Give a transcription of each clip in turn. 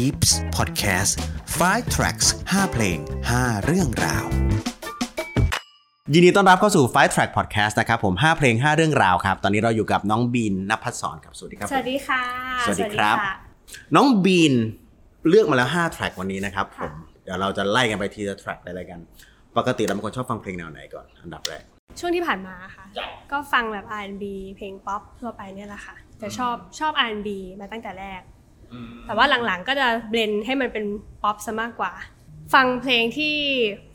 Peeps Podcast 5 tracks 5 เพลง 5 เรื่องราว ยินดีต้อนรับเข้าสู่5 track podcast นะครับผม 5 เพลง 5 เรื่องราวครับ ตอนนี้เราอยู่กับน้องบีนนภัสสอนครับ สวัสดีครับ สวัสดีค่ะ สวัสดีครับ น้องบีนเลือกมาแล้ว 5 track วันนี้นะครับผม เดี๋ยวเราจะไล่กันไปทีละ track ได้เลยกัน ปกติเราเป็นคนชอบฟังเพลงแนวไหนก่อน อันดับแรก ช่วงที่ผ่านมาค่ะ ก็ฟังแบบ R&B เพลงป๊อปทั่วไปเนี่ยแหละค่ะแต่ชอบชอบ R&B มาตั้งแต่แรก แต่ว่าหลังๆก็จะเบลนให้มันเป็นป๊อปซะมากกว่า ฟังเพลงที่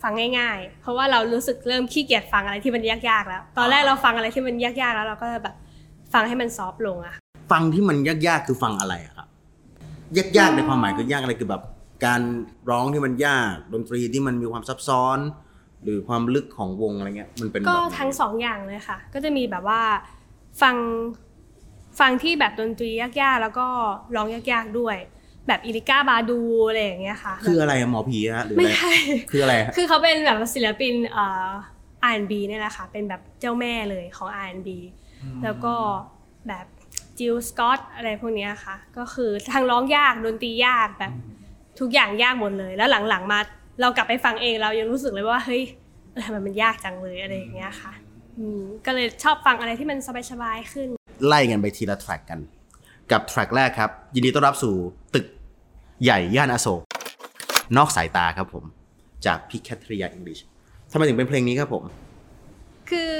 ฟังง่าย ๆ เพราะว่าเรารู้สึกเริ่มขี้เกียจฟังอะไรที่มันยากๆแล้ว ตอนแรกเราฟังอะไรที่มันยากๆแล้ว เราก็แบบฟังให้มันซอฟต์ลงอะค่ะฟังที่มันยากๆคือฟังอะไรอะครับยากๆในความหมายคือยากอะไรคือแบบ การร้องที่มันยากดนตรีที่มันมีความซับซ้อน หรือความลึกของวงอะไรเงี้ยมันเป็นก็แบบไหนทั้งสองอย่างเลยค่ะ ก็จะมีแบบว่าฟัง ฟังที่แบบดนตรียากๆ แล้วก็ร้องยากๆด้วย แบบอิริก้าบาดูอะไรอย่างเงี้ยค่ะ คืออะไรอะหมอผีอะหรือไม่อะไรใช่คืออะไรฮะคือเขาเป็นแบบศิลปินเอ่อ R&B เนี่ยแหละค่ะ เป็นแบบเจ้าแม่เลยของ R&B แล้วก็แบบจิลสกอตอะไรพวกเนี้ยค่ะ ก็คือทางร้องยากดนตรียากแบบทุกอย่างยากหมดเลย แล้วหลังๆมาเรากลับไปฟังเองเรายังรู้สึกเลยว่าเฮ้ยเออทำไมมันยากจังเลยอะไรอย่างเงี้ยค่ะอืมก็เลยชอบฟังอะไรที่มันสบายๆขึ้น ไล่กันไปทีละแทร็กกัน กับแทร็กแรกครับ ยินดีต้อนรับสู่ตึกใหญ่ย่านอโศกนอกสายตาครับผม จากพี่แคทริยาอังกฤษทำไมถึงเป็นเพลงนี้ครับผม คือ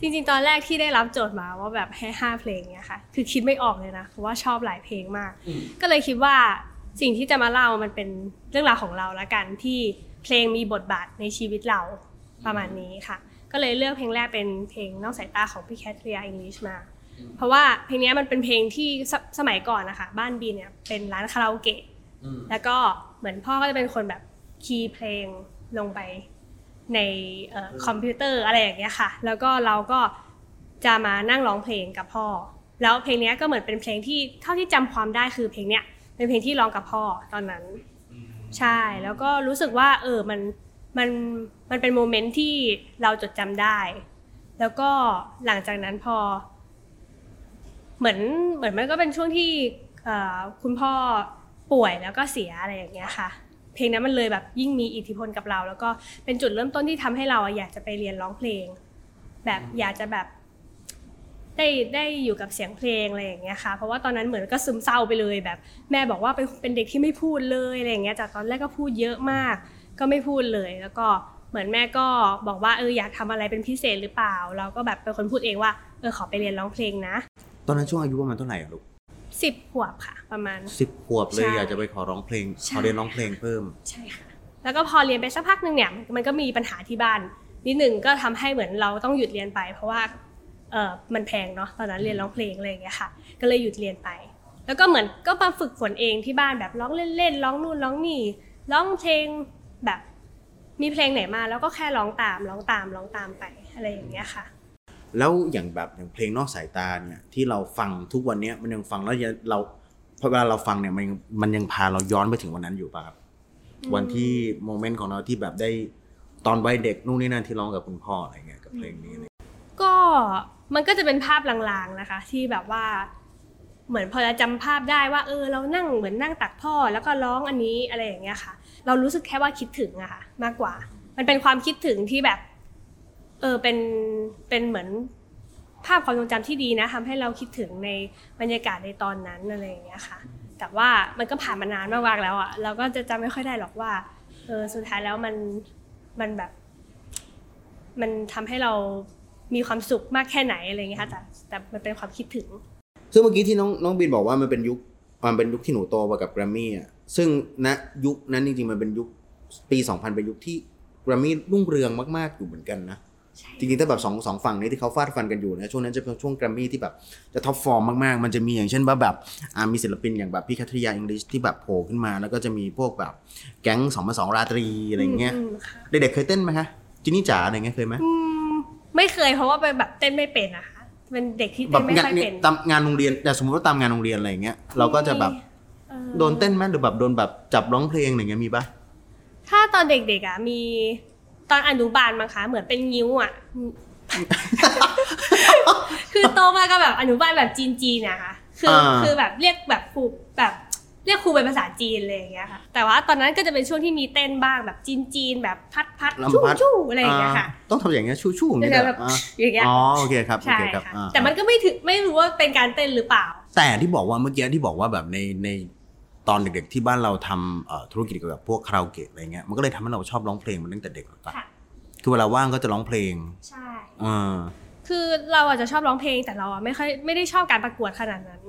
จริงๆ ตอนแรกที่ได้รับโจทย์มาว่าแบบให้ห้าเพลงเนี้ยค่ะ คือคิดไม่ออกเลยนะ เพราะว่าชอบหลายเพลงมาก ก็เลยคิดว่าสิ่งที่จะมาเล่ามันเป็นเรื่องราวของเราละกันที่เพลงมีบทบาทในชีวิตเราประมาณนี้ค่ะ ก็เลยเลือกเพลงแรกเป็นเพลงนอกสายตาของพี่แคทเรียอังกฤษมา เพราะว่าเพลงเนี้ยมันเป็นเพลงที่สสมัยก่อนนะคะบ้านบีเนี่ยเป็นร้านคาราโอเกะแล้วก็เหมือนพ่อก็จะเป็นคนแบบคีย์เพลงลงไปในเอ่อคอมพิวเตอร์อะไรอย่างเงี้ยค่ะ แล้วก็เราก็จะมานั่งร้องเพลงกับพ่อ แล้วเพลงเนี้ยก็เหมือนเป็นเพลงที่เท่าที่จำความได้คือเพลงเนี้ยเป็นเพลงที่ร้องกับพ่อตอนนั้น ใช่แล้วก็รู้สึกว่า เออมันมันมันเป็นโมเมนต์ที่เราจดจำได้ แล้วก็หลังจากนั้นพอ เหมือนเหมือนมันก็เป็นช่วงที่เอ่อคุณพ่อป่วยแล้วก็เสียอะไรอย่างเงี้ยค่ะ เพลงนั้นมันเลยแบบยิ่งมีอิทธิพลกับเรา แล้วก็เป็นจุดเริ่มต้นที่ทำให้เราอะอยากจะไปเรียนร้องเพลง แบบอยากจะแบบได้ได้อยู่กับเสียงเพลงอะไรอย่างเงี้ยค่ะ เพราะว่าตอนนั้นเหมือนก็ซึมเศร้าไปเลยแบบ แม่บอกว่าเป็นเป็นเด็กที่ไม่พูดเลยอะไรอย่างเงี้ยจากตอนแรกก็พูดเยอะมาก ก็ไม่พูดเลยแล้วก็เหมือนแม่ก็บอกว่าเอออยากทำอะไรเป็นพิเศษหรือเปล่า เราก็แบบเป็นคนพูดเองว่าเออขอไปเรียนร้องเพลงนะ ตอนนั้นช่วงอายุประมาณเท่าไหร่อะลูกสิบขวบค่ะ ประมาณสิบขวบเลยใช่อยากจะไปขอร้องเพลงใช่ขอเรียนร้องเพลงเพิ่ม ใช่ค่ะ แล้วก็พอเรียนไปสักพักหนึ่งเนี่ย มันก็มีปัญหาที่บ้าน นิดหนึ่งก็ทำให้เหมือนเราต้องหยุดเรียนไป เพราะว่าเออมันแพงเนาะตอนนั้นเรียนร้องเพลงอะไรอย่างเงี้ยค่ะ ก็เลยหยุดเรียนไป แล้วก็เหมือนก็มาฝึกฝนเองที่บ้านแบบร้องเล่นๆร้องนู่นร้องนี่ร้องเพลงแบบมีเพลงไหนมาแล้วก็แค่ร้องตามร้องตามร้องตามไปอะไรอย่างเงี้ยค่ะ แล้วอย่างแบบอย่างเพลงนอกสายตาเนี่ยที่เราฟังทุกวันเนี้ยมันยังฟังแล้วยังเราพอเวลาเราฟังเนี่ยมันยังมันยังพาเราย้อนไปถึงวันนั้นอยู่ป่ะครับวันที่โมเมนต์ของเราที่แบบได้ตอนวัยเด็กนู่นนี่นั่นที่ร้องกับคุณพ่ออะไรเงี้ยกับเพลงนี้อะไรก็มันก็จะเป็นภาพลางๆนะคะ ที่แบบว่า เหมือนพอจะจำภาพได้ว่า เออ เรานั่งเหมือนนั่งตักพ่อ แล้วก็ร้องอันนี้อะไรอย่างเงี้ยค่ะ เรารู้สึกแค่ว่าคิดถึงอะค่ะ มากกว่า มันเป็นความคิดถึงที่แบบ เออเป็นเป็นเหมือนภาพความทรงจำที่ดีนะทำให้เราคิดถึงในบรรยากาศในตอนนั้นอะไรอย่างเงี้ยค่ะ แต่ว่ามันก็ผ่านมานานมากๆแล้วอะเราก็จะจำไม่ค่อยได้หรอกว่าเออสุดท้ายแล้วมันมันแบบ มันทำให้เรามีความสุขมากแค่ไหนอะไรเงี้ยค่ะแต่แต่มันเป็นความคิดถึง ซึ่งเมื่อกี้ที่น้องน้องบินบอกว่ามันเป็นยุคมันเป็นยุคที่หนูโตมากับแกรมมี่อะซึ่งณยุคนั้นจริงๆมันเป็นยุคปี 2000 เป็นยุคที่แกรมมี่รุ่งเรืองมากๆอยู่เหมือนกันนะ จริงๆถ้าแบบสองสองฝั่งนี้ที่เขาฟาดฟันกันอยู่นะช่วงนั้นจะเป็นช่วงแกรมมี่ที่แบบจะท็อปฟอร์มมากๆ มันจะมีอย่างเช่นว่าแบบอ่ามีศิลปินอย่างแบบพี่แคทริยาอังกฤษที่แบบโผล่ขึ้นมา แล้วก็จะมีพวกแบบแก๊งสองมาสองราตรีอะไรอย่างเงี้ยมค่ะเด็กๆเคยเต้นไหมฮะจินนี่จ๋าอะไรเงี้ยเคยไหมอืมไม่เคยเพราะว่าไปแบบเต้นไม่เป็นนะคะเป็นเด็กที่แบเต้บนไม่งานค่อยเป็นตามงานโรงเรียนแต่สมมติว่าตามงานโรงเรียนอะไรอย่างเงี้ยเราก็จะแบบเออโดนเต้นไหมหรือแบบโดนแบบจับร้องเพลงอะไรเงี้ยมีปะถ้าตอนเด็กๆอะมี ตอนอนุบาลมั้งคะเหมือนเป็นงิ้วอะ คือโตมาก็แบบอนุบาลแบบจีนๆนะคะคืออาคือแบบเรียกแบบครูแบบเรียกครูเป็นภาษาจีนเลยอย่างเงี้ยค่ะ แต่ว่าตอนนั้นก็จะเป็นช่วงที่มีเต้นบ้างแบบจีนจีนๆแบบพัดพัดชู่ลำพัดชู่อะไรอย่างเงี้ยค่ะอ่าต้องทำอย่างเงี้ยชู่ชู่อย่างเงี้ยเดี๋ยวเหรแบอบอ่าอย่างเงี้ยอ๋อโอเคครับโอใช่เคครับค่ะอ่าแต่มันก็ไม่ถึงไม่รู้ว่าเป็นการเต้นหรือเปล่า แต่ที่บอกว่าเมื่อกี้ที่บอกว่าแบบในใน ตอนเด็กๆที่บ้านเราทำเอ่อธุรกิจเกี่ยวกับพวกคาราโอเกะอะไรเงี้ยมันก็เลยทำให้เราชอบร้องเพลงมาตั้งแต่เด็กหรือเปล่าค่ะคือเวลาว่างก็จะร้องเพลงใช่อ่าคือเราอาจจะชอบร้องเพลงแต่เราอะไม่ค่อยไม่ได้ชอบการประกวดขนาดนั้น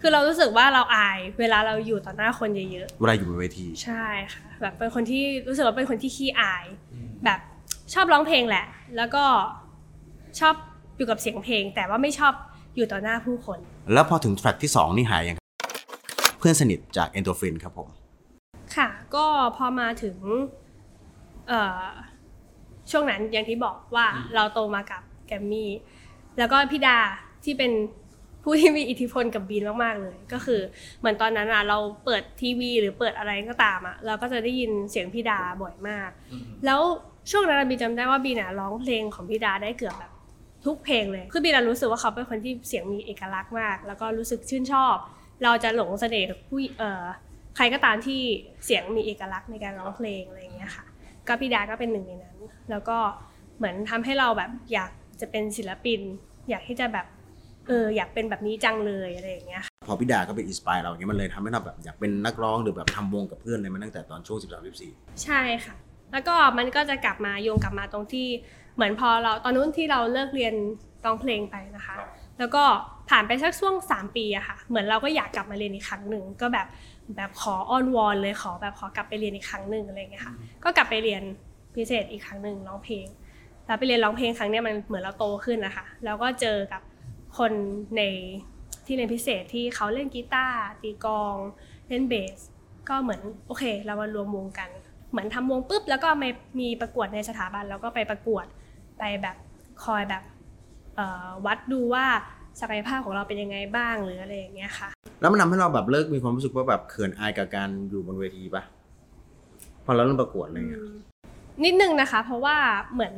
คือเรารู้สึกว่าเราอายเวลาเราอยู่ต่อหน้าคนเยอะเวลาอยู่บนเวทีๆใช่ค่ะแบบเป็นคนที่รู้สึกว่าเป็นคนที่ขี้อาย แบบชอบร้องเพลงแหละ แล้วก็ชอบอยู่กับเสียงเพลง แต่ว่าไม่ชอบอยู่ต่อหน้าผู้คน แล้วพอถึงแทร็กที่สองนี่หายยังครับเพื่อนสนิทจากเอนโดฟินครับผม ค่ะ ก็พอมาถึงเอ่อช่วงนั้นอย่างที่บอกว่าเราโตมากับแกรมมี่ แล้วก็พี่ดาที่เป็นผู้ที่มีอิทธิพลกับบีนมาก ๆ เลย ก็คือเหมือนตอนนั้นอะเราเปิดทีวี หรือเปิดอะไรก็ตามอะเราก็จะได้ยินเสียงพี่ดาบ่อยมาก แล้วช่วงนั้นอะบีนจำได้ว่าบีนอะร้องเพลงของพี่ดาได้เกือบแบบทุกเพลงเลย คือบีนอะรู้สึกว่าเขาเป็นคนที่เสียงมีเอกลักษณ์มาก แล้วก็รู้สึกชื่นชอบ เราจะหลงเสน่ห์กับผู้เอ่อใครก็ตามที่เสียงมีเอกลักษณ์ในการร้องเพลงอะไรอย่างเงี้ยค่ะ ก็พี่ดาก็เป็นหนึ่งในนั้น แล้วก็เหมือนทำให้เราแบบอยากจะเป็นศิลปิน อยากที่จะแบบเอออยากเป็นแบบนี้จังเลยอะไรอย่างเงี้ยค่ะพอพี่ดาก็เป็นอินสปายเราอย่างเงี้ยมันเลยทำให้เราแบบอยากเป็นนักร้องหรือแบบทำวงกับเพื่อนเลยมาตั้งแต่ตอนช่วง 13 14 ใช่ค่ะ แล้วก็มันก็จะกลับมาโยงกลับมาตรงที่เหมือนพอเราตอนนู้นที่เราเลิกเรียนร้องเพลงไปนะคะ แล้วก็ ผ่านไปสักช่วง 3 ปีอะค่ะ เหมือนเราก็อยากกลับมาเรียนอีกครั้งหนึ่งก็แบบแบบขออ้อนวอนเลยขอแบบขอกลับไปเรียนอีกครั้งหนึ่งอะไรอย่างเงี้ยค่ะ ก็กลับไปเรียนพิเศษอีกครั้งหนึ่งร้องเพลงแล้วไปเรียนร้องเพลงครั้งเนี้ยมันเหมือนเราโตขึ้นนะคะแล้วก็เจอกับคนในที่เรียนพิเศษที่เขาเล่นกีตาร์ตีกลองเล่นเบสก็เหมือนโอเค เรามารวมวงกัน เหมือนทำวงปุ๊บแล้วก็มามีประกวดในสถาบันแล้วก็ไปประกวดไปแบบคอยแบบเอ่อวัดดูว่า ศักยภาพของเราเป็นยังไงบ้างหรืออะไรอย่างเงี้ยค่ะ แล้วมันทำให้เราแบบเลิกมีความรู้สึกว่าแบบเขินอายกับการอยู่บนเวทีปะพอเราเริ่มประกวดอะไรเงี้ยนิดนึงนะคะ เพราะว่าเหมือน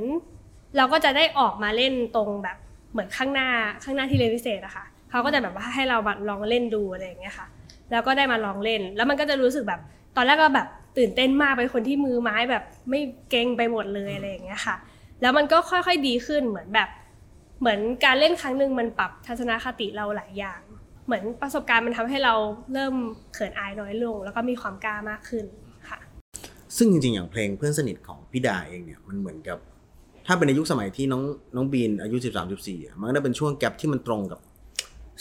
เราก็จะได้ออกมาเล่นตรงแบบเหมือนข้างหน้าข้างหน้าที่เรียนพิเศษอะค่ะเขาก็จะแบบว่าให้เรามาลองเล่นดูอะไรอย่างเงี้ยค่ะ แล้วก็ได้มาลองเล่น แล้วมันก็จะรู้สึกแบบ ตอนแรกก็แบบตื่นเต้นมากเป็นคนที่มือไม้แบบไม่เกรงไปหมดเลยอะไรอย่างเงี้ยค่ะ แล้วมันก็ค่อยๆดีขึ้นเหมือนแบบ เหมือนการเล่นครั้งหนึ่งมันปรับทัศนคติเราหลายอย่าง เหมือนประสบการณ์มันทำให้เราเริ่มเขินอายน้อยลง แล้วก็มีความกล้ามากขึ้นค่ะ ซึ่งจริงๆอย่างเพลงเพื่อนสนิทของพี่ดาเองเนี่ยมันเหมือนกับ ถ้าเป็นในยุคสมัยที่น้องน้องบีนอายุ 13 14อะมันก็ได้เป็นช่วงแกลบที่มันตรงกับ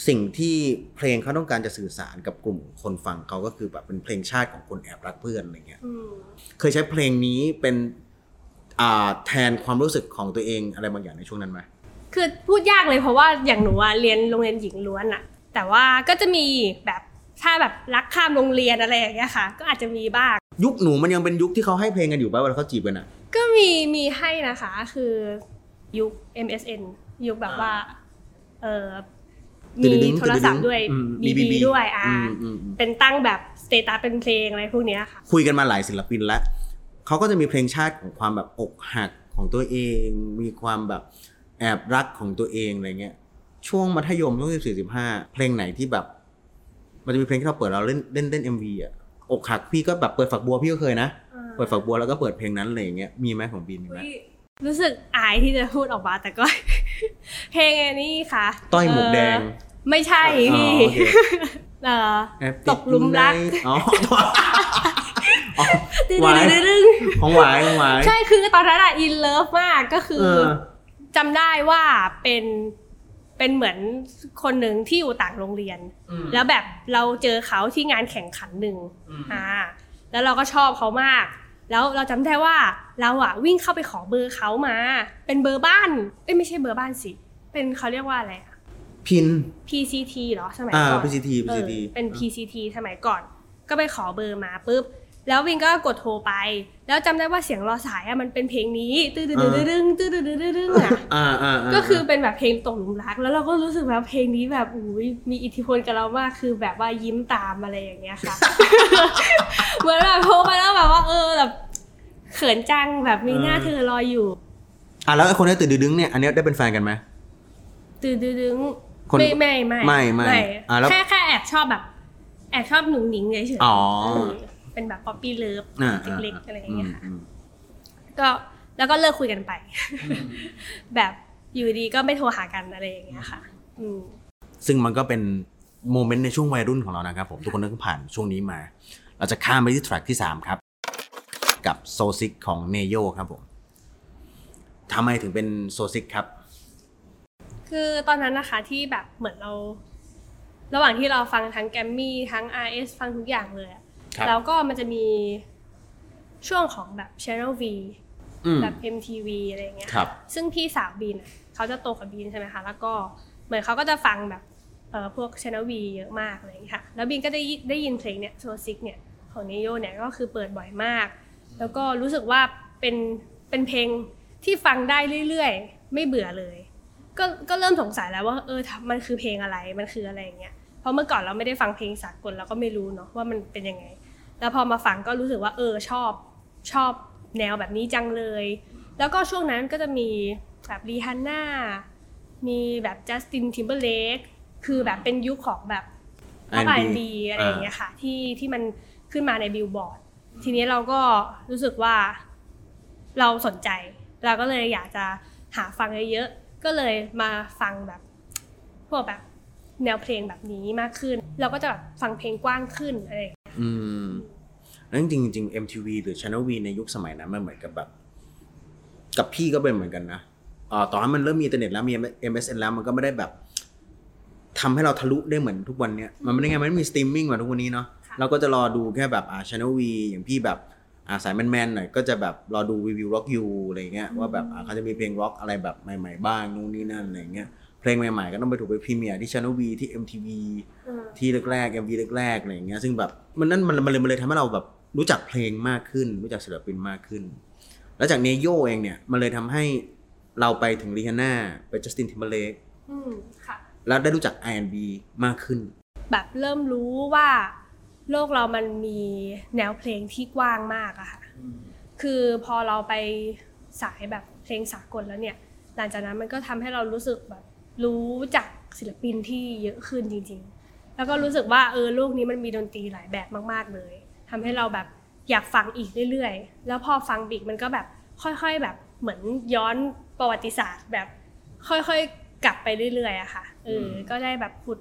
สิ่งที่เพลงเขาต้องการจะสื่อสารกับกลุ่มคนฟังเขาก็คือแบบเป็นเพลงชาติของคนแอบรักเพื่อนอะไรเงี้ยอืมเคยใช้เพลงนี้เป็นอ่าแทนความรู้สึกของตัวเองอะไรบางอย่างในช่วงนั้นไหม คือพูดยากเลยเพราะว่าอย่างหนูอะเรียนโรงเรียนหญิงล้วนอะแต่ว่าก็จะมีแบบถ้าแบบรักข้ามโรงเรียนอะไรอย่างเงี้ยค่ะ ก็อาจจะมีบ้าง ยุคหนูมันยังเป็นยุคที่เขาให้เพลงกันอยู่ป่ะเวลาเขาจีบกันอะก็มีมีให้นะคะคือยุค MSN ยุคแบบว่าเออมีตึ๊ดๆโทรศัพท์ด้วยอืมมี BB ด้วยอ่าอืมอืมอืมเป็นตั้งแบบ status เป็นเพลงอะไรพวกเนี้ยค่ะ คุยกันมาหลายศิลปินแล้วเขาก็จะมีเพลงชาติของความแบบอกหักของตัวเอง มีความแบบแอบรักของตัวเองอะไรเงี้ย ช่วงมัธยมช่วงสิบสี่สิบห้าเพลงไหนที่แบบ มันจะมีเพลงที่เราเปิดเราเล่นเล่นเล่น MV อะอกหักพี่ก็แบบเปิดฝักบัวพี่ก็เคยนะ เปิดฝักบัวแล้วก็เปิดเพลงนั้นอะไรอย่างเงี้ยมีไหมของบีนมีไหมอุ๊ยรู้สึกอายที่จะพูดออกมาแต่ก็ เพลงอันนี้ค่ะ ต้อยหมวกแดงเออไม่ใช่อ๋อพี่โอเคเออแอบตกหลุมรักอยู่ในอ๋ออ๋อดึงหวายดึงดึงของหวายของหวายใช่คือตอนนั้นอะอินเลิฟมากก็คือเออ จำได้ว่าเป็นเป็นเหมือนคนหนึ่งที่อยู่ต่างโรงเรียน แล้วแบบเราเจอเขาที่งานแข่งขันหนึ่งอ่า แล้วเราก็ชอบเขามาก แล้วเราจำได้ว่าเราอะวิ่งเข้าไปขอเบอร์เขามา เป็นเบอร์บ้านเอ้ยไม่ใช่เบอร์บ้านสิ เป็นเขาเรียกว่าอะไรอะพิน PCT เหรอสมัยอ่าก่อน PCT เออ PCT เป็น PCT สมัยก่อน ก็ไปขอเบอร์มาปุ๊บ แล้ววินก็กดโทรไป แล้วจำได้ว่าเสียงรอสายอะมันเป็นเพลงนี้ตื้อดื้อดื้อดื้อตื้อดื้อดื้อดื้อดื้ออะอ่าอ่าาก็คือเป็นแบบเพลงตกหลุมรัก แล้วเราก็รู้สึกแบบเพลงนี้แบบอุ้ยมีอิทธิพลกับเรามากคือแบบว่ายิ้มตามอะไรอย่างเงี้ยค่ะเหมือนแบบโทรไปแล้วแบบว่า เออแบบเขินจังแบบมีหน้าเธอรออยู่อะแล้วไอ้คนที่ตื่นดึงๆเนี่ยอันเนี้ยได้เป็นแฟนกันไหมตื้อดื้อดึงคนไม่ไม่ไม่ไม่ไม่อะแล้วแค่แค่แอบชอบแบบแแอบชอบหนุ่งหนิงเฉยอ๋อเออ เป็นแบบ puppy love อ่าเล็กๆอะไรอย่างเงี้ยค่ะอืมก็แล้วก็เลิกคุยกันไป แบบอยู่ดีก็ไม่โทรหากันอะไรอย่างเงี้ยค่ะอืมซึ่งมันก็เป็น moment ในช่วงวัยรุ่นของเรานะครับผมทุกคนต้องผ่านช่วงนี้มา เราจะข้ามไปที่ track ที่ 3 ครับ กับ So Sick ของ Ne-Yo ครับผมทำไมถึงเป็น So Sick ครับ คือตอนนั้นนะคะที่แบบเหมือนเรา ระหว่างที่เราฟังทั้งแกรมมี่ทั้ง RS ฟังทุกอย่างเลยอะครับ แล้วก็มันจะมีช่วงของแบบ Channel V อืมแบบ MTV อะไรอย่างเงี้ยครับซึ่งพี่สาวบีนอะเขาจะโตกับบีนใช่ไหมคะ แล้วก็เหมือนเขาก็จะฟังแบบเอ่อพวก Channel V เยอะมากอะไรอย่างเงี้ยค่ะ แล้วบีนก็ได้ยิได้ยินเพลงเนี่ยโซซิกเนี่ยของนิโยเนี่ยก็คือเปิดบ่อยมาก แล้วก็รู้สึกว่าเป็นเป็นเพลงที่ฟังได้เรื่อยๆ ไม่เบื่อเลย ก็ก็เริ่มสงสัยแล้วว่าเออมันคือเพลงอะไรมันคืออะไรอย่างเงี้ยเพราะเมื่อก่อนเราไม่ได้ฟังเพลงสากลเราก็ไม่รู้เนาะว่ามันเป็นยังไง แล้วพอมาฟังก็รู้สึกว่าเออชอบชอบแนวแบบนี้จังเลย แล้วก็ช่วงนั้นก็จะมีแบบรีฮันน่ามีแบบ Justin Timberlake คือแบบเป็นยุคของแบบพ R&B อ R&B อะไรอย่างเงี้ยค่ะ ที่ที่มันขึ้นมาในบิลบอร์ดทีนี้เราก็รู้สึกว่าเราสนใจ เราก็เลยอยากจะหาฟังเยอะๆก็เลยมาฟังแบบพวกแบบแนวเพลงแบบนี้มากขึ้น เราก็จะแบบฟังเพลงกว้างขึ้นอะไร อย่างเงี้ยอืมแล้วจริงๆจริงๆ MTV หรือ Channel V ในยุคสมัยนั้นมันเหมือนกับแบบ กับพี่ก็เป็นเหมือนกันนะอ่าต่อให้มันเริ่มมีอินเทอร์เน็ตแล้วมี MSN แล้วมันก็ไม่ได้แบบทำให้เราทะลุได้เหมือนทุกวันเนี้ยมันไม่ได้ไงมันไม่มีสตรีมมิ่งเหมือนทุกวันนี้เนาะค่ะเราก็จะรอดูแค่แบบอ่า Channel V อย่างพี่แบบอ่าสายแมนๆหน่อยก็จะแบบรอดู We Will Rock You อะไรเงี้ยว่าแบบอ่าเขาจะมีเพลงร็อกอะไรแบบใหม่ ๆ บ้างนู่นนี่นั่นอะไรเงี้ย เพลงใหม่ๆก็ต้องไปถูกไป premiere ที่ Channel V ที่ MTV อืมที่แรกๆ MV แรกๆอะไรอย่างเงี้ยซึ่งแบบมันนั่นมันมันเลยมันเลยทำให้เราแบบรู้จักเพลงมากขึ้น รู้จักศิลปินมากขึ้น แล้วจาก Ne-Yo เองเนี่ยมันเลยทำให้เราไปถึงรีฮาน่าไป Justin Timberlakeอืมค่ะแล้วได้รู้จัก R&B มากขึ้น แบบเริ่มรู้ว่าโลกเรามันมีแนวเพลงที่กว้างมากอะค่ะ คือพอเราไปสายแบบเพลงสากลแล้วเนี่ย หลังจากนั้นมันก็ทำให้เรารู้สึกแบบ รู้จักศิลปินที่เยอะขึ้นจริง ๆ แล้วก็รู้สึกว่าเออโลกนี้มันมีดนตรีหลายแบบมาก ๆ เลยทำให้เราแบบอยากฟังอีกเรื่อยๆ แล้วพอฟังบิ๊กมันก็แบบค่อยๆแบบเหมือนย้อนประวัติศาสตร์แบบค่อยๆกลับไปเรื่อยๆอะค่ะเออก็ได้แบบขุด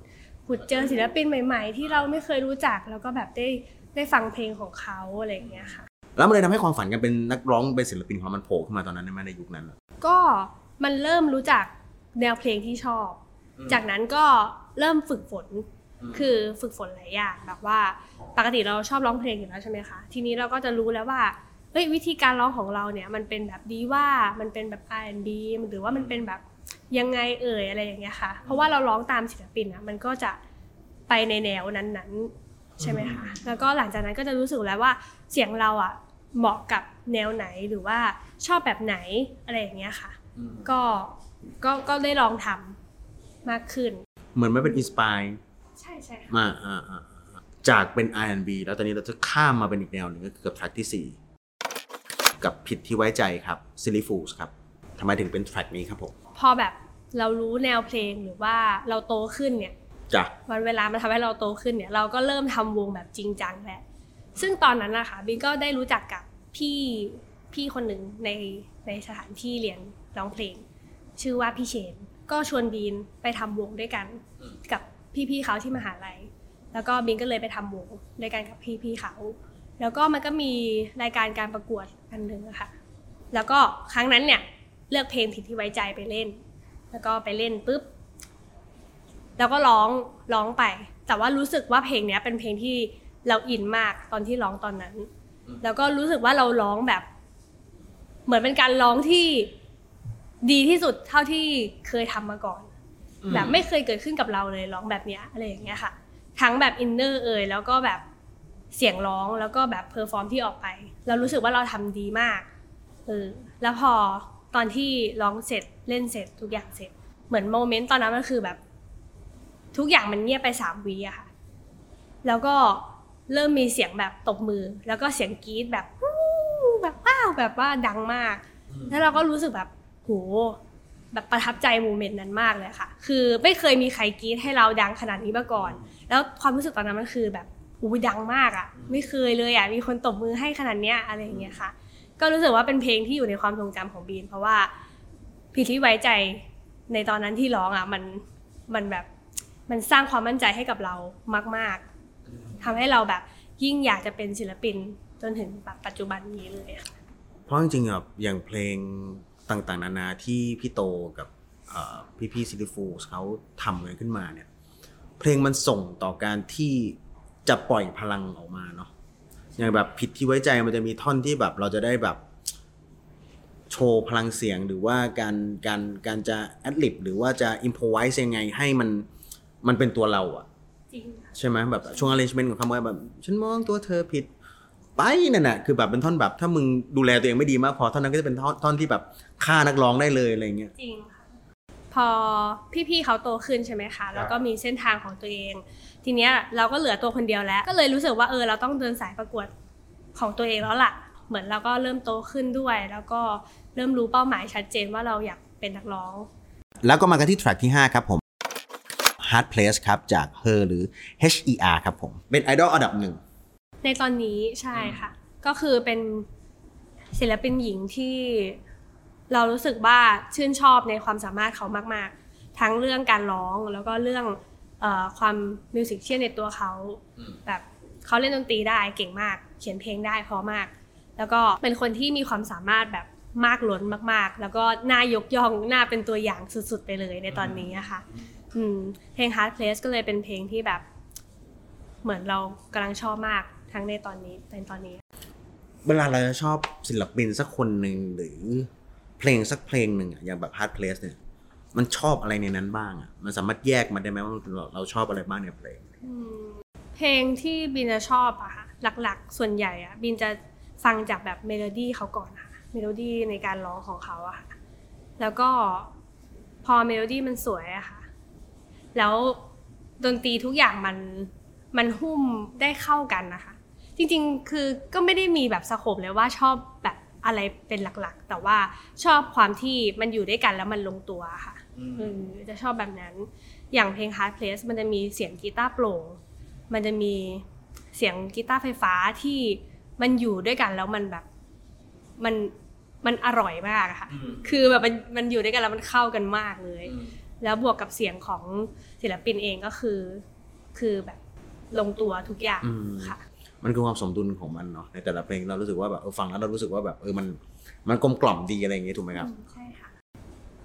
ขุดเจอศิลปินใหม่ ๆ ที่เราไม่เคยรู้จักแล้วก็แบบได้ได้ฟังเพลงของเขาอะไรอย่างเงี้ยค่ะ แล้วมันเลยทำให้ความฝันกันเป็นนักร้องเป็นศิลปินของเรามันโผล่ขึ้นมาตอนนั้นในในยุคนั้นอะก็มันเริ่มรู้จัก แนวเพลงที่ชอบ จากนั้นก็เริ่มฝึกฝนคือฝึกฝนหลายอย่างแบบว่า ปกติเราชอบร้องเพลงอยู่แล้วใช่ไหมคะทีนี้เราก็จะรู้แล้วว่าเฮ้ยวิธีการร้องของเราเนี่ยมันเป็นแบบดีว่ามันเป็นแบบ R&B หรือว่ามันเป็นแบบยังไงเอ่ยอะไรอย่างเงี้ยค่ะ เพราะว่าเราร้องตามศิลปินอะมันก็จะไปในแนวนั้นๆใช่ไหมคะแล้วก็หลังจากนั้นก็จะรู้สึกแล้วว่าเสียงเราอะ เหมาะกับแนวไหนหรือว่าชอบแบบไหนอะไรอย่างเงี้ยค่ะ ก็ก็ก็ได้ลองทำมากขึ้น เหมือนไม่เป็นอินสปายใช่ใช่ค่ะมาอ่าอ่าอ่าจากเป็น R&B แล้วตอนนี้เราจะข้ามมาเป็นอีกแนวหนึ่งก็คือกับแทร็กที่ 4 กับผิดที่ไว้ใจครับ Silly Fools ครับทำไมถึงเป็นแทร็กนี้ครับผม พอแบบเรารู้แนวเพลงหรือว่าเราโตขึ้นเนี่ยจ้ะวันเวลามันทำให้เราโตขึ้นเนี่ย เราก็เริ่มทำวงแบบจริงจังแหละ ซึ่งตอนนั้นนะคะบินก็ได้รู้จักกับพี่พี่คนหนึ่งในในสถานที่เรียนร้องเพลง ชื่อว่าพี่เชน ก็ชวนบีนไปทำวงด้วยกันกับพี่ๆเขาที่มหาลัย แล้วก็บินก็เลยไปทำวงด้วยกันกับพี่ๆเขา แล้วก็มันก็มีรายการการประกวดอันหนึ่งอะค่ะ แล้วก็ครั้งนั้นเนี่ยเลือกเพลงผิดที่ไว้ใจไปเล่น แล้วก็ไปเล่นปุ๊บ แล้วก็ร้องร้องไป แต่ว่ารู้สึกว่าเพลงเนี้ยเป็นเพลงที่ เราอินมากตอนที่ร้องตอนนั้น แล้วก็รู้สึกว่าเราร้องแบบ เหมือนเป็นการร้องที่ดีที่สุดเท่าที่เคยทำมาก่อน แบบไม่เคยเกิดขึ้นกับเราเลยร้องแบบเนี้ยอะไรอย่างเงี้ยค่ะ ทั้งแบบ inner เอยแล้วก็แบบเสียงร้องแล้วก็แบบ perform ที่ออกไป เรารู้สึกว่าเราทำดีมากเออแล้วพอตอนที่ร้องเสร็จเล่นเสร็จทุกอย่างเสร็จ เหมือนโมเมนต์ตอนนั้นมันคือแบบ ทุกอย่างมันเงียบไปสามวีอะค่ะ แล้วก็ เริ่มมีเสียงแบบตบมือ แล้วก็เสียงกรี๊ดแบบวู้แบบว้าวแบบว่าดังมาก แล้วเราก็รู้สึกแบบโหแบบประทับใจโมเมนต์นั้นมากเลยค่ะ คือไม่เคยมีใครกรี๊ดให้เราดังขนาดนี้มาก่อน แล้วความรู้สึกตอนนั้นมันคือแบบอุ้ยดังมากอะ ไม่เคยเลยอะ มีคนตบมือให้ขนาดเนี้ยอะไรอย่างเงี้ยค่ะ ก็รู้สึกว่าเป็นเพลงที่อยู่ในความทรงจำของบีน เพราะว่าเพลงที่ไว้ใจในตอนนั้นที่ร้องอะมันมันแบบมันสร้างความมั่นใจให้กับเรามาก ๆ ทำให้เราแบบยิ่งอยากจะเป็นศิลปินจนถึงแบบปัจจุบันนี้เลยค่ะเพราะจริงๆแบบอย่างเพลงต่างๆ นานาที่พี่โตกับพี่ๆซิลิฟูสเขาทำกันขึ้นมาเนี่ย เพลงมันส่งต่อการที่จะปล่อยพลังออกมาเนาะอย่างแบบผิดที่ไว้ใจมันจะมีท่อนที่แบบเราจะได้แบบโชว์พลังเสียงหรือว่าการการการจะแอดลิบหรือว่าจะอิมพอไวส์ยังไงให้มันมันเป็นตัวเราอะ จริงค่ะใช่ไหมแบบช่วง arrangement ของคำว่าแบบฉันมองตัวเธอผิดไปนั่นแหะคือแบบเป็นท่อนแบบถ้ามึงดูแลตัวเองไม่ดีมากพอท่อนนั้นก็จะเป็นท่อนท่อนที่แบบฆ่านักร้องได้เลยอะไรเงี้ยจริงค่ะพอพี่ๆเขาโตขึ้นใช่ไหมคะแล้วก็มีเส้นทางของตัวเอง ทีเนี้ยเราก็เหลือตัวคนเดียวแล้ว ก็เลยรู้สึกว่าเออเราต้องเดินสายประกวดของตัวเองแล้วล่ะ เหมือนเราก็เริ่มโตขึ้นด้วย แล้วก็เริ่มรู้เป้าหมายชัดเจนว่าเราอยากเป็นนักร้อง แล้วก็มากันที่ track ที่ 5 ครับผม Hard Place ครับจาก Her หรือ HER ครับผม เป็นไอดอลอันดับหนึ่ง ในตอนนี้ใช่ค่ะ ก็คือเป็นศิลปินหญิงที่เรารู้สึกว่าชื่นชอบในความสามารถเขามาก ๆ ทั้งเรื่องการร้องแล้วก็เรื่องอความ musician ในตัวเขาแบบเขาเล่นดนตรีได้เก่งมาก เขียนเพลงได้เพราะมาก แล้วก็เป็นคนที่มีความสามารถแบบมากล้นมาก ๆ แล้วก็น่ายกย่องน่าเป็นตัวอย่างสุด ๆ ไปเลยในตอนนี้อะค่ะ เพลง Hard Place ก็เลยเป็นเพลงที่แบบ เหมือนเรากำลังชอบมากทั้งในตอนนี้ในตอนนี้ เวลาเราจะชอบศิลปินสักคนหนึ่งหรือเพลงสักเพลงหนึ่งอะอย่างแบบ Hard Place เนี่ย มันชอบอะไรในนั้นบ้างอะมันสามารถแยกมาได้ไหมว่าเราเราชอบอะไรบ้างในเพลงอืมเพลงที่บีนจะชอบอะค่ะหลักๆ ส่วนใหญ่อะบีนจะฟังจากแบบเมโลดี้เขาก่อนค่ะเมโลดี้ในการร้องของเขาอะค่ะแล้วก็พอเมโลดี้มันสวยอะค่ะ แล้วดนตรีทุกอย่างมันมันหุ้มได้เข้ากันนะคะ จริงๆ คือก็ไม่ได้มีแบบ scope เลยว่าชอบแบบอะไรเป็นหลักๆ แต่ว่าชอบความที่มันอยู่ด้วยกันแล้วมันลงตัวค่ะเออจะชอบแบบนั้น อย่างเพลง Hard Place มันจะมีเสียงกีตาร์โปร่ง มันจะมีเสียงกีตาร์ไฟฟ้าที่มันอยู่ด้วยกันแล้วมันแบบมันมันอร่อยมากอะค่ะ คือแบบมันมันอยู่ด้วยกันแล้วมันเข้ากันมากเลย แล้วบวกกับเสียงของศิลปินเองก็คือ คือแบบลงตัวทุกอย่างอืมค่ะ มันคือความสมดุลของมันเนาะในแต่ละเพลงเรารู้สึกว่าแบบเออฟังแล้วเรารู้สึกว่าแบบเออมันมันกลมกล่อมดีอะไรอย่างเงี้ยถูกไหมครับอืมใช่ค่ะ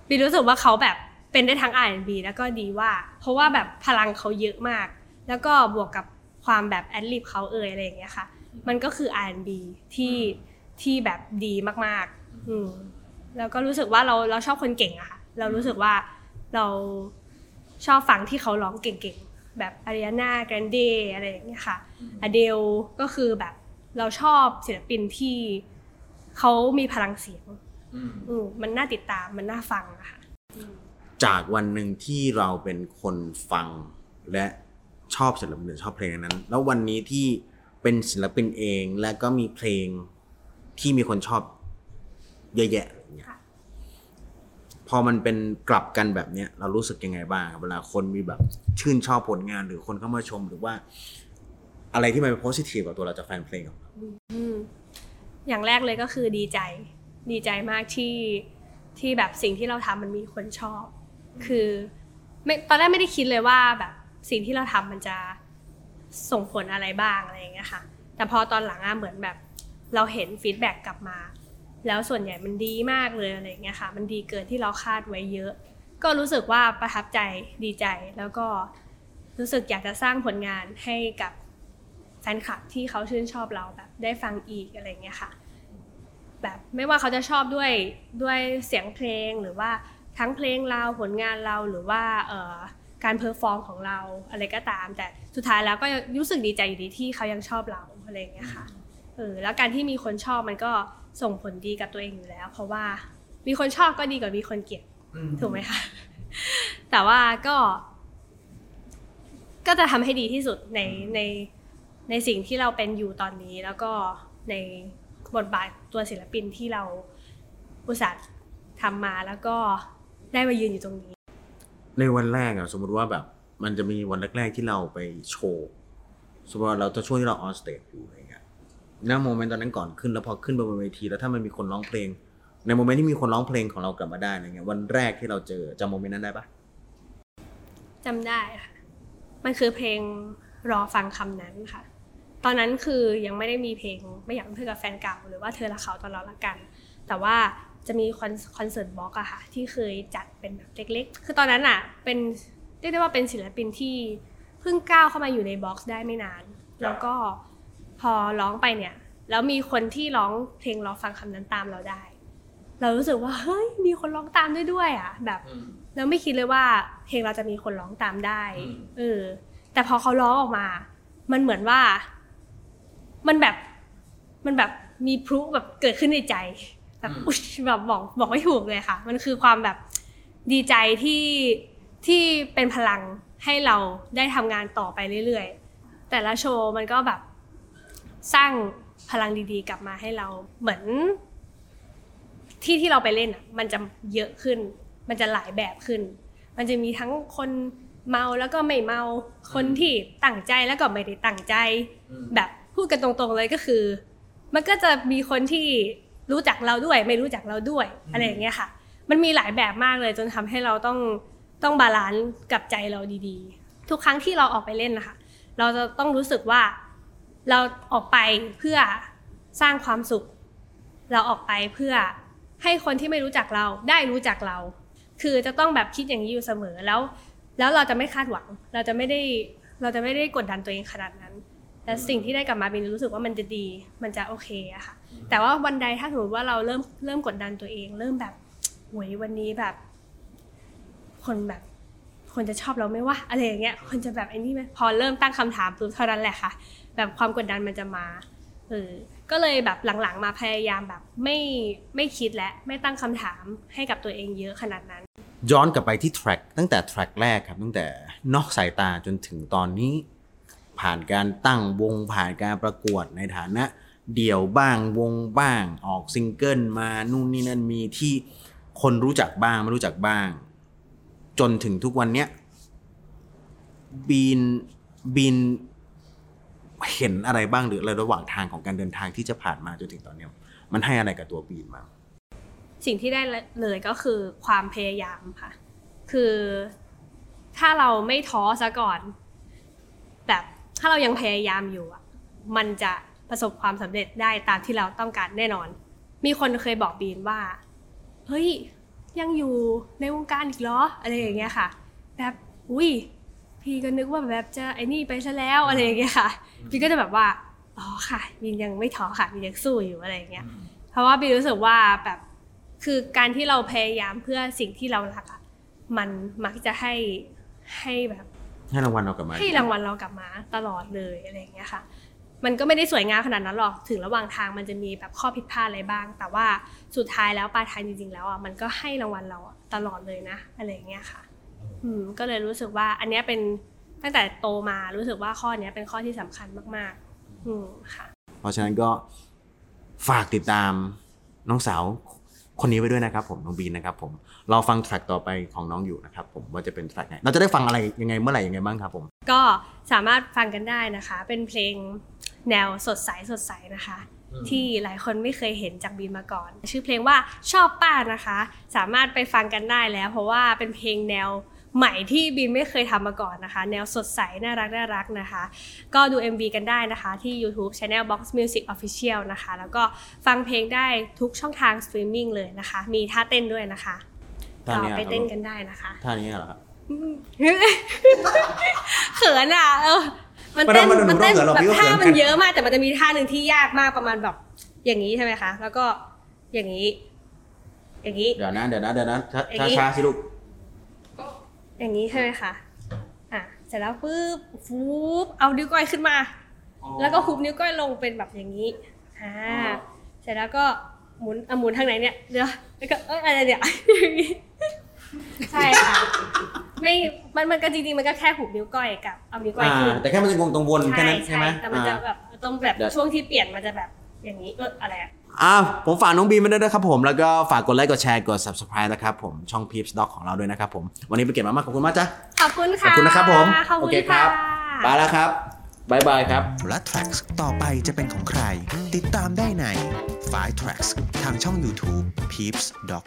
บีรู้สึกว่าเขาแบบเป็นได้ทั้ง R&B แล้วก็ดีว่า เพราะว่าแบบพลังเขาเยอะมาก แล้วก็บวกกับความแบบแอดลิบเขาเอ่ยอะไรอย่างเงี้ยค่ะ มันก็คือ R&B ที่ที่แบบดีมากๆ อืมแล้วก็รู้สึกว่าเราเราชอบคนเก่งอะค่ะ เรารู้สึกว่า เราชอบฟังที่เขาร้องเก่งๆ แบบอาริ a นาแกรนเดอะไรอย่างเงี้ยค่ะอเดลก็คือแบบเราชอบศิลปินที่เขามีพลังเสียงอืมมันน่าติดตามมันน่าฟังอะค่ะจากวันหนึ่งที่เราเป็นคนฟังและชอบศิลปินหรือชอบเพลงนั้น แล้ววันนี้ที่เป็นศิลปินเองและก็มีเพลงที่มีคนชอบเยอะแยะอะไรเงี้ย ค่ะ พอมันเป็นกลับกันแบบเนี้ยเรารู้สึกยังไงบ้างเวลาคนมีแบบชื่นชอบผลงานหรือคนเข้ามาชมหรือว่า อะไรที่มันเป็นโพสิทีฟกับตัวเราจากแฟนเพลงของเราอย่างแรกเลยก็คือดีใจ ดีใจมากที่ที่แบบสิ่งที่เราทำมันมีคนชอบ คือไม่ตอนแรกไม่ได้คิดเลยว่าแบบสิ่งที่เราทำมันจะส่งผลอะไรบ้างอะไรอย่างเงี้ยค่ะ แต่พอตอนหลังอะเหมือนแบบเราเห็นฟีดแบ็กกลับมา แล้วส่วนใหญ่มันดีมากเลยอะไรเงี้ยค่ะ มันดีเกินที่เราคาดไว้เยอะ ก็รู้สึกว่าประทับใจดีใจแล้วก็รู้สึกอยากจะสร้างผลงานให้กับแฟนคลับที่เขาชื่นชอบเราแบบได้ฟังอีกอะไรเงี้ยค่ะ แบบไม่ว่าเขาจะชอบด้วยด้วยเสียงเพลงหรือว่าทั้งเพลงเราผลงานเราหรือว่าการ perform ของเราอะไรก็ตาม แต่สุดท้ายแล้วก็รู้สึกดีใจอยู่ดีที่เขายังชอบเราอะไรเงี้ยค่ะเออแล้วการที่มีคนชอบมันก็ ส่งผลดีกับตัวเองอยู่แล้ว เพราะว่ามีคนชอบก็ดีกว่ามีคนเกลียดถูกไหมคะ แต่ว่าก็ ก็จะทำให้ดีที่สุดในในในสิ่งที่เราเป็นอยู่ตอนนี้ แล้วก็ในบทบาทตัวศิลปินที่เราอุตส่าห์ทำมาแล้วก็ได้มายืนอยู่ตรงนี้ ในวันแรกอะสมมติว่าแบบ มันจะมีวันแรกๆที่เราไปโชว์สมมติว่าเราจะช่วงที่เรา on stage อยู่อะไรเงี้ย ณ moment ตอนนั้นก่อนขึ้นแล้วพอขึ้นไปบนเวที แล้วถ้ามันมีคนร้องเพลง ใน moment ที่มีคนร้องเพลงของเรากลับมาได้อะไรเงี้ยวันแรกที่เราเจอจำ moment นั้นได้ปะจำได้ค่ะ มันคือเพลงรอฟังคำนั้นค่ะ ตอนนั้นคือยังไม่ได้มีเพลงไม่อยากเป็นเพื่อนกับแฟนเก่าหรือว่าเธอละเขาตอนเราละกัน แต่ว่าจะมีคอนคอนเสิร์ตบล็อกอะค่ะ ที่เคยจัดเป็นแบบเล็กๆ คือตอนนั้นอะเป็นเรียกได้ว่าเป็นศิลปินที่เพิ่งก้าวเข้ามาอยู่ในบ็อกซ์ได้ไม่นาน แล้วก็ พอร้องไปเนี่ย แล้วมีคนที่ร้องเพลงรอฟังคำนั้นตามเราได้ เรารู้สึกว่าเฮ้ยมีคนร้องตามด้วยด้วยอะแบบแล้วไม่คิดเลยว่า เพลงเราจะมีคนร้องตามได้อืมเออแต่พอเขาร้องออกมา มันเหมือนว่า มันแบบมันแบบมีพลุแบบเกิดขึ้นในใจแบบอุ๊ยแบบบอกบอกไม่ถูกเลยค่ะ มันคือความแบบดีใจที่ที่เป็นพลังให้เราได้ทำงานต่อไปเรื่อยๆ แต่ละโชว์มันก็แบบ สร้างพลังดีๆ กลับมาให้เราเหมือน ที่ที่เราไปเล่นอะ มันจะเยอะขึ้น มันจะหลายแบบขึ้น มันจะมีทั้งคนเมาแล้วก็ไม่เมา คนที่ตั้งใจแล้วก็ไม่ได้ตั้งใจ แบบพูดกันตรงๆเลยก็คือ มันก็จะมีคนที่รู้จักเราด้วย ไม่รู้จักเราด้วยอะไรอย่างเงี้ยค่ะ มันมีหลายแบบมากเลยจนทำให้เราต้องต้อง balance กับใจเราดีๆ ทุกครั้งที่เราออกไปเล่นนะคะ เราจะต้องรู้สึกว่า เราออกไปเพื่อสร้างความสุข เราออกไปเพื่อให้คนที่ไม่รู้จักเราได้รู้จักเรา คือจะต้องแบบคิดอย่างนี้อยู่เสมอแล้ว แล้วเราจะไม่คาดหวัง เราจะไม่ได้เราจะไม่ได้กดดันตัวเองขนาดนั้นแต่สิ่งที่ได้กลับมาบินรู้สึกว่ามันจะดี มันจะโอเคอะค่ะ แต่ว่าวันใดถ้าสมมติว่าเราเริ่มเริ่มกดดันตัวเอง เริ่มแบบโหยวันนี้แบบ คนแบบ คนจะชอบเราไหมว่าอะไรอย่างเงี้ยคนจะแบบไอ้นี่ไหมพอเริ่มตั้งคำถามปุ๊บเท่านั้นแหละค่ะ แบบความกดดันมันจะมาเออก็เลยแบบหลังๆมาพยายามแบบไม่ไม่คิดและไม่ตั้งคำถามให้กับตัวเองเยอะขนาดนั้น ย้อนกลับไปที่แทร็กตั้งแต่แทร็กแรกครับ ตั้งแต่นอกสายตาจนถึงตอนนี้ ผ่านการตั้งวงผ่านการประกวดในฐานะ เดี่ยวบ้างวงบ้างออกซิงเกิลมานู่นนี่นั่นมีที่คนรู้จักบ้างไม่รู้จักบ้าง จนถึงทุกวันเนี้ยบีนบีนเห็นอะไรบ้างหรืออะไรระหว่างทางของการเดินทางที่จะผ่านมาจนถึงตอนนี้มันให้อะไรกับตัวบีนบ้างสิ่งที่ได้เลยก็คือความพยายามค่ะ คือถ้าเราไม่ท้อซะก่อน แบบถ้าเรายังพยายามอยู่อะมันจะประสบความสำเร็จได้ตามที่เราต้องการแน่นอน มีคนเคยบอกบีนว่า เฮ้ย ยังอยู่ในวงการอีกเหรออะไรอย่างเงี้ยค่ะ แบบอุ้ยพี่ก็นึกว่าแบบจะไอ้นี่ไปซะแล้วอะไรอย่างเงี้ยค่ะ พี่ก็จะแบบว่าอ๋อค่ะบีนยังไม่ท้อค่ะบีนยังสู้อยู่อะไรอย่างเงี้ย เพราะว่าบีรู้สึกว่าแบบคือการที่เราพยายามเพื่อสิ่งที่เรารักอะมันมักจะให้ให้แบบให้รางวัลเรากลับมาให้รางวัลเรากลับมาตลอดเลยอะไรอย่างเงี้ยค่ะ มันก็ไม่ได้สวยงามขนาดนั้นหรอก ถึงระหว่างทางมันจะมีแบบข้อผิดพลาดอะไรบ้าง แต่ว่าสุดท้ายแล้วปลายทางจริงๆ แล้วอะมันก็ให้รางวัลเราอะตลอดเลยนะอะไรอย่างเงี้ยค่ะ อืมก็เลยรู้สึกว่าอันเนี้ยเป็นตั้งแต่โตมารู้สึกว่าข้อเนี้ยเป็นข้อที่สำคัญมากๆ อืมค่ะ เพราะฉะนั้นก็ฝากติดตามน้องสาวคนนี้ไว้ด้วยนะครับผมน้องบีนนะครับผมเราฟังแทร็กต่อไปของน้องอยู่นะครับผมว่าจะเป็นแทร็กไหนเราจะได้ฟังอะไรยังไงเมื่อไหร่ยังไงบ้างครับผม ก็สามารถฟังกันได้นะคะ เป็นเพลง แนวสดใสสดใสนะคะ ที่หลายคนไม่เคยเห็นจากบีนมาก่อน ชื่อเพลงว่าชอบปะนะคะ สามารถไปฟังกันได้แล้ว เพราะว่าเป็นเพลงแนวใหม่ที่บีนไม่เคยทำมาก่อนนะคะ แนวสดใส น่ารักน่ารักนะคะ ก็ดู MV กันได้นะคะที่ YouTube Channel Box Music Official นะคะ แล้วก็ฟังเพลงได้ทุกช่องทางสตรีมมิ่งเลยนะคะ มีท่าเต้นด้วยนะคะท่าก็นี้ไปเต้นกันได้นะคะท่านี้เหรอครับเขินอะเออ มันไม่ต้เต้อนงไม่ต้องมันเต้นไม่ต้องเขินหรอกแบบพี่ก็ท่าเขินมันเยอะมากแต่มันจะมีท่าหนึ่งที่ยากมากประมาณแบบอย่างนี้ใช่ไหมคะ แล้วก็อย่างนี้ อย่างนี้ เดี๋ยวนะเดี๋ยวนะเดี๋ยวนะช้าอย่างนี้ช้าสิลูก อย่างนี้ใช่ไหมคะอะเสร็จแล้วปุ๊บฟูบเอานิ้วก้อยขึ้นมา แล้วก็หุบนิ้วก้อยลงเป็นแบบอย่างนี้อ่าเสร็จแล้วก็หมุนอะหมุนทางไหนเนี่ยเดี๋ยวแล้วก็เอ้ยอะไรเนี่ยอย่างนี้ใช่ค่ะ ไม่มันมันก็จริงๆมันก็แค่หุบนิ้วก้อยกับเอานิ้วก้อยอ่าขึ้นแต่แค่มันจะงงตรงวนแค่ใช่นั้นใช่ใช่ไหมแต่มันจะอ่าแบบต้องแบบเดี๋ยวช่วงที่เปลี่ยนมันจะแบบอย่างนี้เอออะไรอะอ่าผมฝากน้องบีมไปด้วยนะครับผม แล้วก็ฝากกดไลค์กดแชร์กด subscribe นะครับผมช่อง Peeps Doc ของเราด้วยนะครับผมวันนี้เป็นเกียรติมากๆขอบคุณมากจ้ะขอบคุณค่ะขอบคุณนะครับผมขอบโอคุณเคครัค่ะบไปแล้วครับบายบายครับ และ Tracks ต่อไปจะเป็นของใคร ติดตามได้ใน f i Tracks ทางช่อง YouTube Peeps Doc